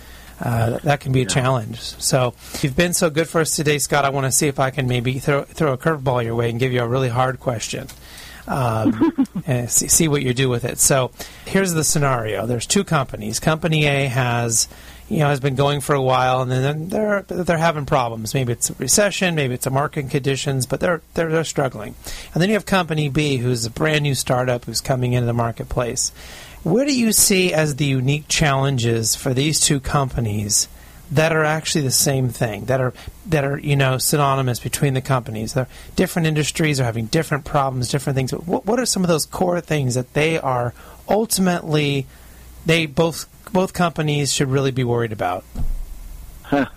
uh, that can be a yeah. challenge. So you've been so good for us today, Scott. I want to see if I can maybe throw, throw a curveball your way and give you a really hard question. Um, *laughs* and see, see what you do with it. So here's the scenario: there's two companies. Company A has you know has been going for a while, and then they're they're having problems. Maybe it's a recession, maybe it's a market conditions, but they're they're, they're struggling. And then you have Company B, who's a brand new startup who's coming into the marketplace. What do you see as the unique challenges for these two companies that are actually the same thing, that are that are you know synonymous between the companies? They're different industries, are having different problems, different things. What, what are some of those core things that they are ultimately they both both companies should really be worried about? Huh. *laughs*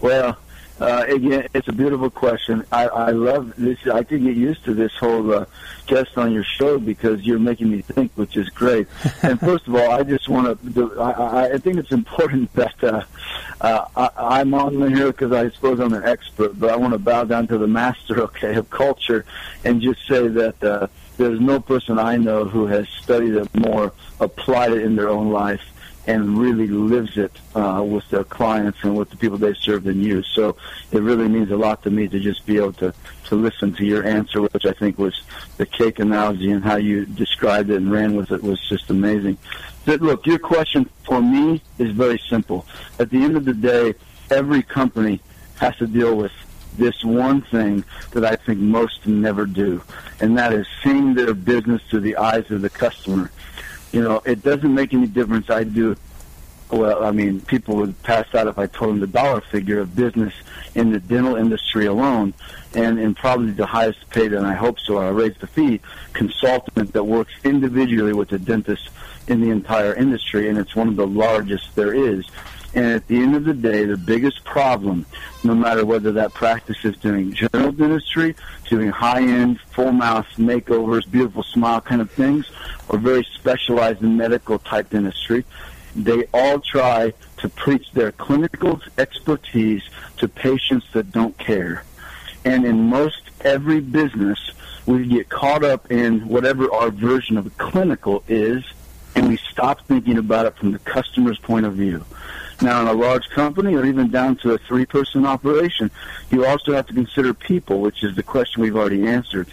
Well, uh, again, it's a beautiful question. I, I love this. I can get used to this whole uh, guest on your show because you're making me think, which is great. *laughs* and first of all, I just want to. I, I think it's important *laughs* that uh, uh, I, I'm on here because I suppose I'm an expert, but I want to bow down to the master, okay, of culture, and just say that uh, there's no person I know who has studied it more, applied it in their own life and really lives it uh, with their clients and with the people they serve and use. So it really means a lot to me to just be able to, to listen to your answer, which I think was the cake analogy and how you described it and ran with it was just amazing. But look, your question for me is very simple. At the end of the day, every company has to deal with this one thing that I think most never do, and that is seeing their business through the eyes of the customer you know, it doesn't make any difference. I do. Well, I mean, people would pass out if I told them the dollar figure of business in the dental industry alone, and in probably the highest paid, and I hope so. I raise the fee consultant that works individually with the dentist in the entire industry, and it's one of the largest there is. And at the end of the day, the biggest problem, no matter whether that practice is doing general dentistry, doing high-end, full-mouth makeovers, beautiful smile kind of things, or very specialized medical type dentistry, they all try to preach their clinical expertise to patients that don't care. And in most every business, we get caught up in whatever our version of clinical is, and we stop thinking about it from the customer's point of view. Now, in a large company or even down to a three person operation, you also have to consider people, which is the question we've already answered.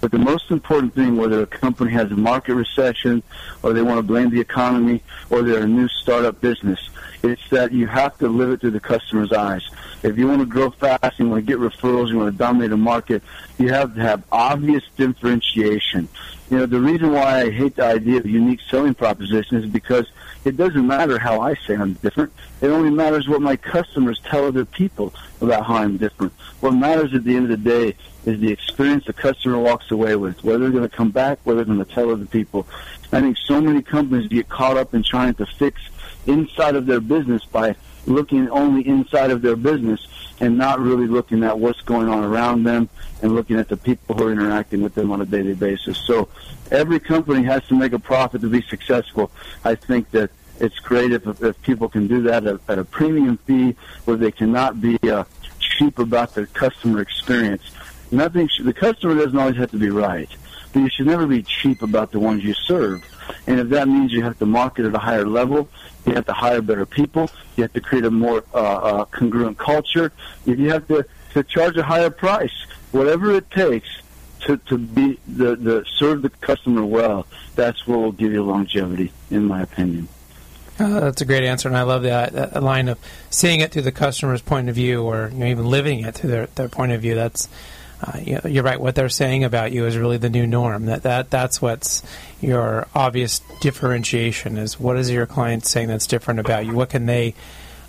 But the most important thing, whether a company has a market recession or they want to blame the economy or they're a new startup business, it's that you have to live it through the customer's eyes. If you want to grow fast, you want to get referrals, you want to dominate a market, you have to have obvious differentiation. You know, the reason why I hate the idea of unique selling proposition is because it doesn't matter how I say I'm different. It only matters what my customers tell other people about how I'm different. What matters at the end of the day is the experience the customer walks away with, whether they're going to come back, whether they're going to tell other people. I think so many companies get caught up in trying to fix inside of their business by looking only inside of their business and not really looking at what's going on around them and looking at the people who are interacting with them on a daily basis. So every company has to make a profit to be successful. I think that it's great if, if people can do that at, at a premium fee where they cannot be uh, cheap about the customer experience. Nothing. Sh- the customer doesn't always have to be right, but you should never be cheap about the ones you serve. And if that means you have to market at a higher level, you have to hire better people, you have to create a more uh, uh, congruent culture, if you have to, to charge a higher price, whatever it takes to, to be the, the serve the customer well, that's what will give you longevity, in my opinion. Uh, that's a great answer, and I love that, that line of seeing it through the customer's point of view, or you know, even living it through their, their point of view. That's uh, you know, you're right. What they're saying about you is really the new norm. That that that's what's your obvious differentiation. Is what is your client saying that's different about you? What can they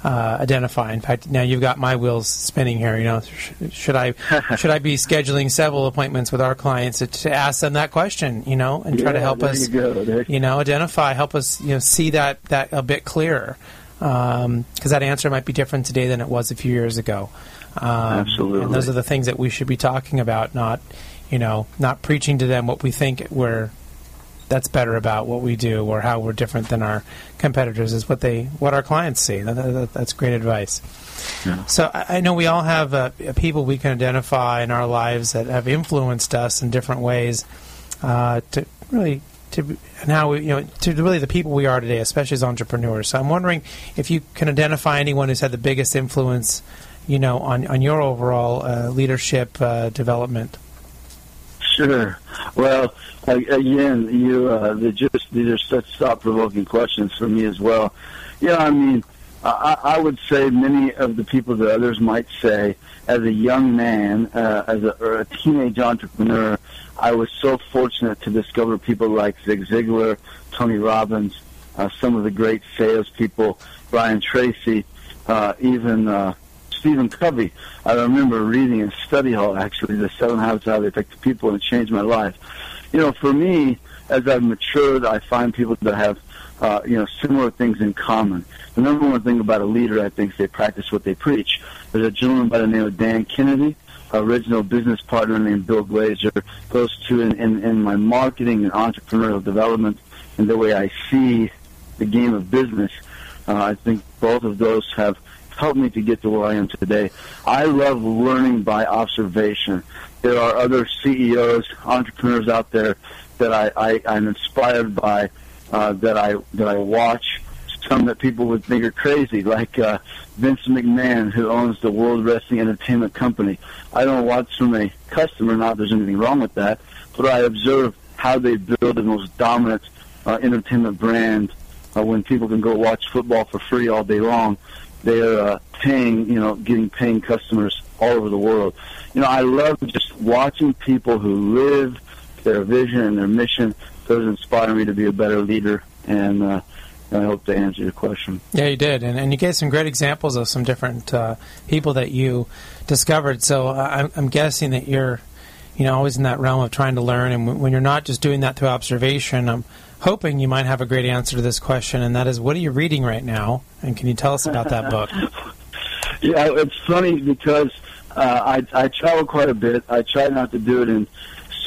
uh, identify? In fact, now you've got my wheels spinning here. You know, sh- should I *laughs* should I be scheduling several appointments with our clients to, to ask them that question? You know, and try Yeah, to help us. you You know, identify, help us. You know, see that that a bit clearer. Because that answer might be different today than it was a few years ago. Um, Absolutely. And those are the things that we should be talking about, not, you know, not preaching to them what we think we're that's better about what we do or how we're different than our competitors is what they what our clients see. That, that, that's great advice. So I, I know we all have uh, people we can identify in our lives that have influenced us in different ways uh, to really to and how we, you know to really the people we are today, especially as entrepreneurs. So I'm wondering if you can identify anyone who's had the biggest influence, you know, on on your overall uh, leadership uh, development. Sure. Well, again, you uh, just these are such thought-provoking questions for me as well. Yeah, I mean, I, I would say many of the people that others might say, as a young man, uh, as a, or a teenage entrepreneur, I was so fortunate to discover people like Zig Ziglar, Tony Robbins, uh, some of the great salespeople, Brian Tracy, uh, even. Uh, Stephen Covey. I remember reading in study hall actually the Seven Habits of Highly Effective People, and it changed my life. You know, for me, as I've matured, I find people that have uh, you know similar things in common. The number one thing about a leader, I think, is they practice what they preach. There's a gentleman by the name of Dan Kennedy, original business partner named Bill Glazer. Those two in, in, in my marketing and entrepreneurial development and the way I see the game of business. Uh, I think both of those have helped me to get to where I am today. I love learning by observation. There are other CEOs, entrepreneurs out there that I, I, I'm inspired by, uh, that I that I watch. Some that people would think are crazy, like uh, Vince McMahon, who owns the World Wrestling Entertainment Company. I don't watch from a customer, not there's anything wrong with that, but I observe how they build the most dominant uh, entertainment brand uh, when people can go watch football for free all day long they're uh, paying, you know, getting paying customers all over the world. You know, I love just watching people who live their vision and their mission. Those inspire me to be a better leader, and uh, I hope to answer your question. Yeah, you did, and, and you gave some great examples of some different uh, people that you discovered. So uh, I'm, I'm guessing that you're, you know, always in that realm of trying to learn, and when you're not just doing that through observation, I'm hoping you might have a great answer to this question, and that is, what are you reading right now, and can you tell us about that book? *laughs* Yeah, it's funny because uh, I I travel quite a bit. I try not to do it in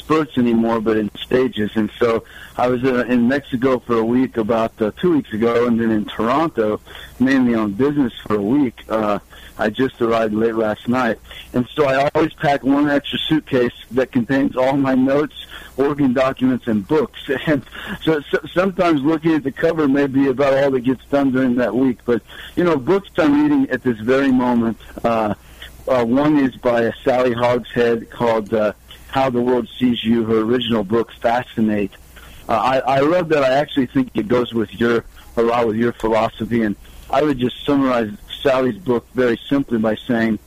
spurts anymore, but in stages. And so I was uh, in Mexico for a week about uh, two weeks ago, and then in Toronto, mainly on business for a week. Uh, I just arrived late last night, and so I always pack one extra suitcase that contains all my notes, organ documents, and books. *laughs* And so, so sometimes looking at the cover may be about all that gets done during that week. But you know, books I'm reading at this very moment. Uh, uh, one is by Sally Hogshead called uh, How the World Sees You, her original book, Fascinate. Uh, I, I love that. I actually think it goes with your a lot with your philosophy, and I would just summarize Sally's book very simply by saying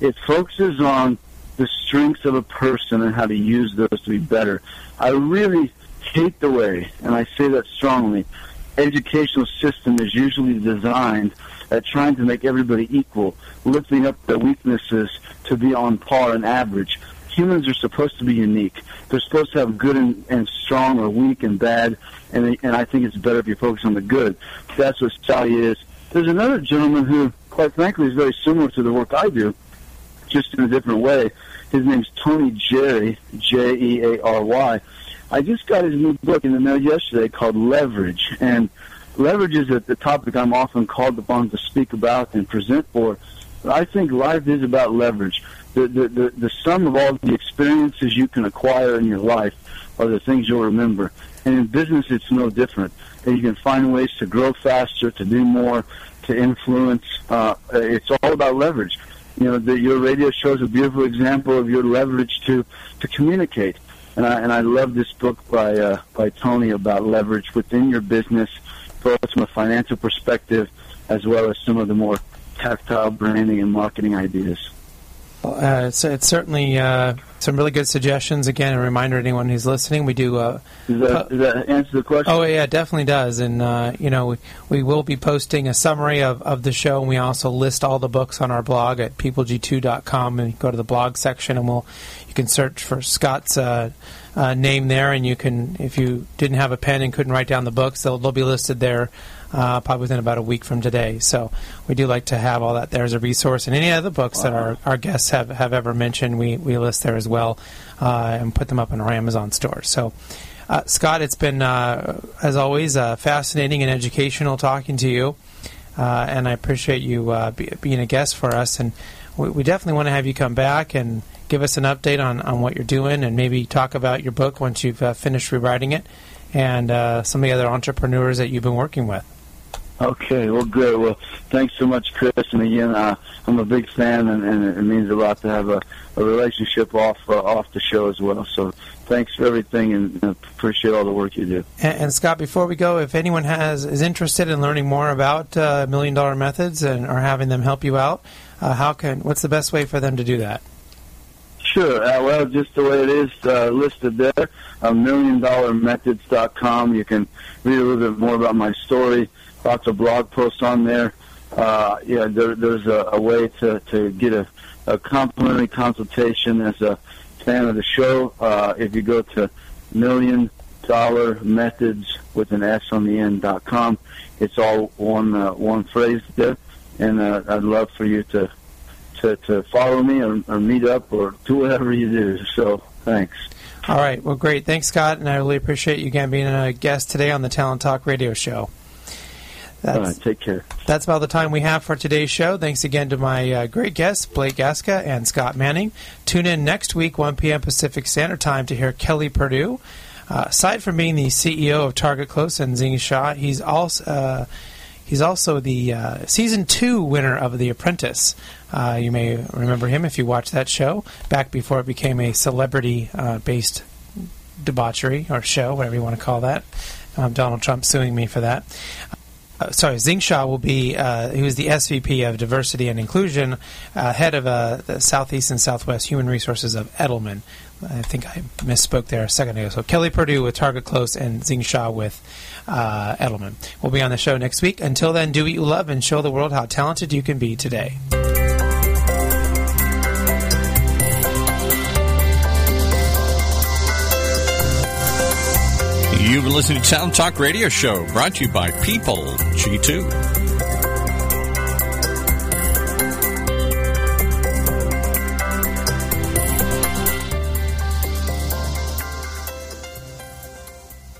it focuses on the strengths of a person and how to use those to be better. I really hate the way, and I say that strongly, educational system is usually designed at trying to make everybody equal, lifting up their weaknesses to be on par and average. Humans are supposed to be unique. They're supposed to have good and, and strong or weak and bad, and, and I think it's better if you focus on the good. That's what Sally is. There's another gentleman who, quite frankly, is very similar to the work I do, just in a different way. His name's Tony Jeary, J-E-A-R-Y. I just got his new book in the mail yesterday called Leverage, and leverage is the topic I'm often called upon to speak about and present for. I think life is about leverage. The, the, the, the sum of all the experiences you can acquire in your life are the things you'll remember. And in business, it's no different. And you can find ways to grow faster, to do more, to influence. Uh, it's all about leverage. You know, the, your radio show is a beautiful example of your leverage to, to communicate. And I, and I love this book by, uh, by Tony about leverage within your business both from a financial perspective as well as some of the more tactile branding and marketing ideas. Uh, it's, it's, certainly uh, some really good suggestions. Again, a reminder to anyone who's listening, we do. Uh, does, that, does, that, answer the question? Oh yeah, it definitely does. And uh, you know, we, we, will be posting a summary of, of the show, and we also list all the books on our blog at peopleg2.com. And go to the blog section, and we'll you can search for Scott's uh, uh, name there, and you can, if you didn't have a pen and couldn't write down the books, they'll, they'll be listed there uh, probably within about a week from today. So we do like to have all that there as a resource. And any other books wow. that our, our guests have, have ever mentioned, we, we list there as well uh, and put them up in our Amazon store. So, uh, Scott, it's been, uh, as always, uh, fascinating and educational talking to you. Uh, and I appreciate you be, being a guest for us. And we, we definitely want to have you come back and give us an update on, on what you're doing and maybe talk about your book once you've finished rewriting it and some of the other entrepreneurs that you've been working with. Okay, well, good. Well, thanks so much, Chris. And again, uh, I'm a big fan, and, and, it means a lot to have a, a relationship off uh, off the show as well. So, thanks for everything, and appreciate all the work you do. And, and, Scott, before we go, if anyone has is interested in learning more about uh, Million Dollar Methods and or having them help you out, uh, how can what's the best way for them to do that? Sure. Uh, well, just the way it is uh, listed there, uh, milliondollarmethods.com. You can read a little bit more about my story. Lots of blog posts on there. Uh, yeah, there, there's a, a way to, to get a, a complimentary consultation as a fan of the show. Uh, if you go to million dollar methods with an S on the end dot com, it's all one uh, one phrase there, and uh, I'd love for you to to, to follow me or, or meet up or do whatever you do. So thanks. All right. Well, great. Thanks, Scott, and I really appreciate you again being a guest today on the Talent Talk Radio Show. That's, All right, take care. That's about the time we have for today's show. Thanks again to my uh, great guests, Blake Gasca and Scott Manning. Tune in next week, 1 p.m. Pacific Standard Time, to hear Kelly Perdew. Uh, aside from being the CEO of Target Close and Zing Shaw, he's also uh, he's also the uh, season two winner of The Apprentice. Uh, you may remember him if you watched that show back before it became a celebrity uh, based debauchery or show, whatever you want to call that. Um, Donald Trump suing me for that. Uh, sorry, Zing Shaw will be, uh, he was the SVP of Diversity and Inclusion, uh, head of uh, the Southeast and Southwest Human Resources of Edelman. I think I misspoke there a second ago. So Kelly Perdew with Target Close and Zing Shaw with uh, Edelman. We'll be on the show next week. Until then, do what you love and show the world how talented you can be today. You've been listening to Talent Talk Radio Show, brought to you by People G2.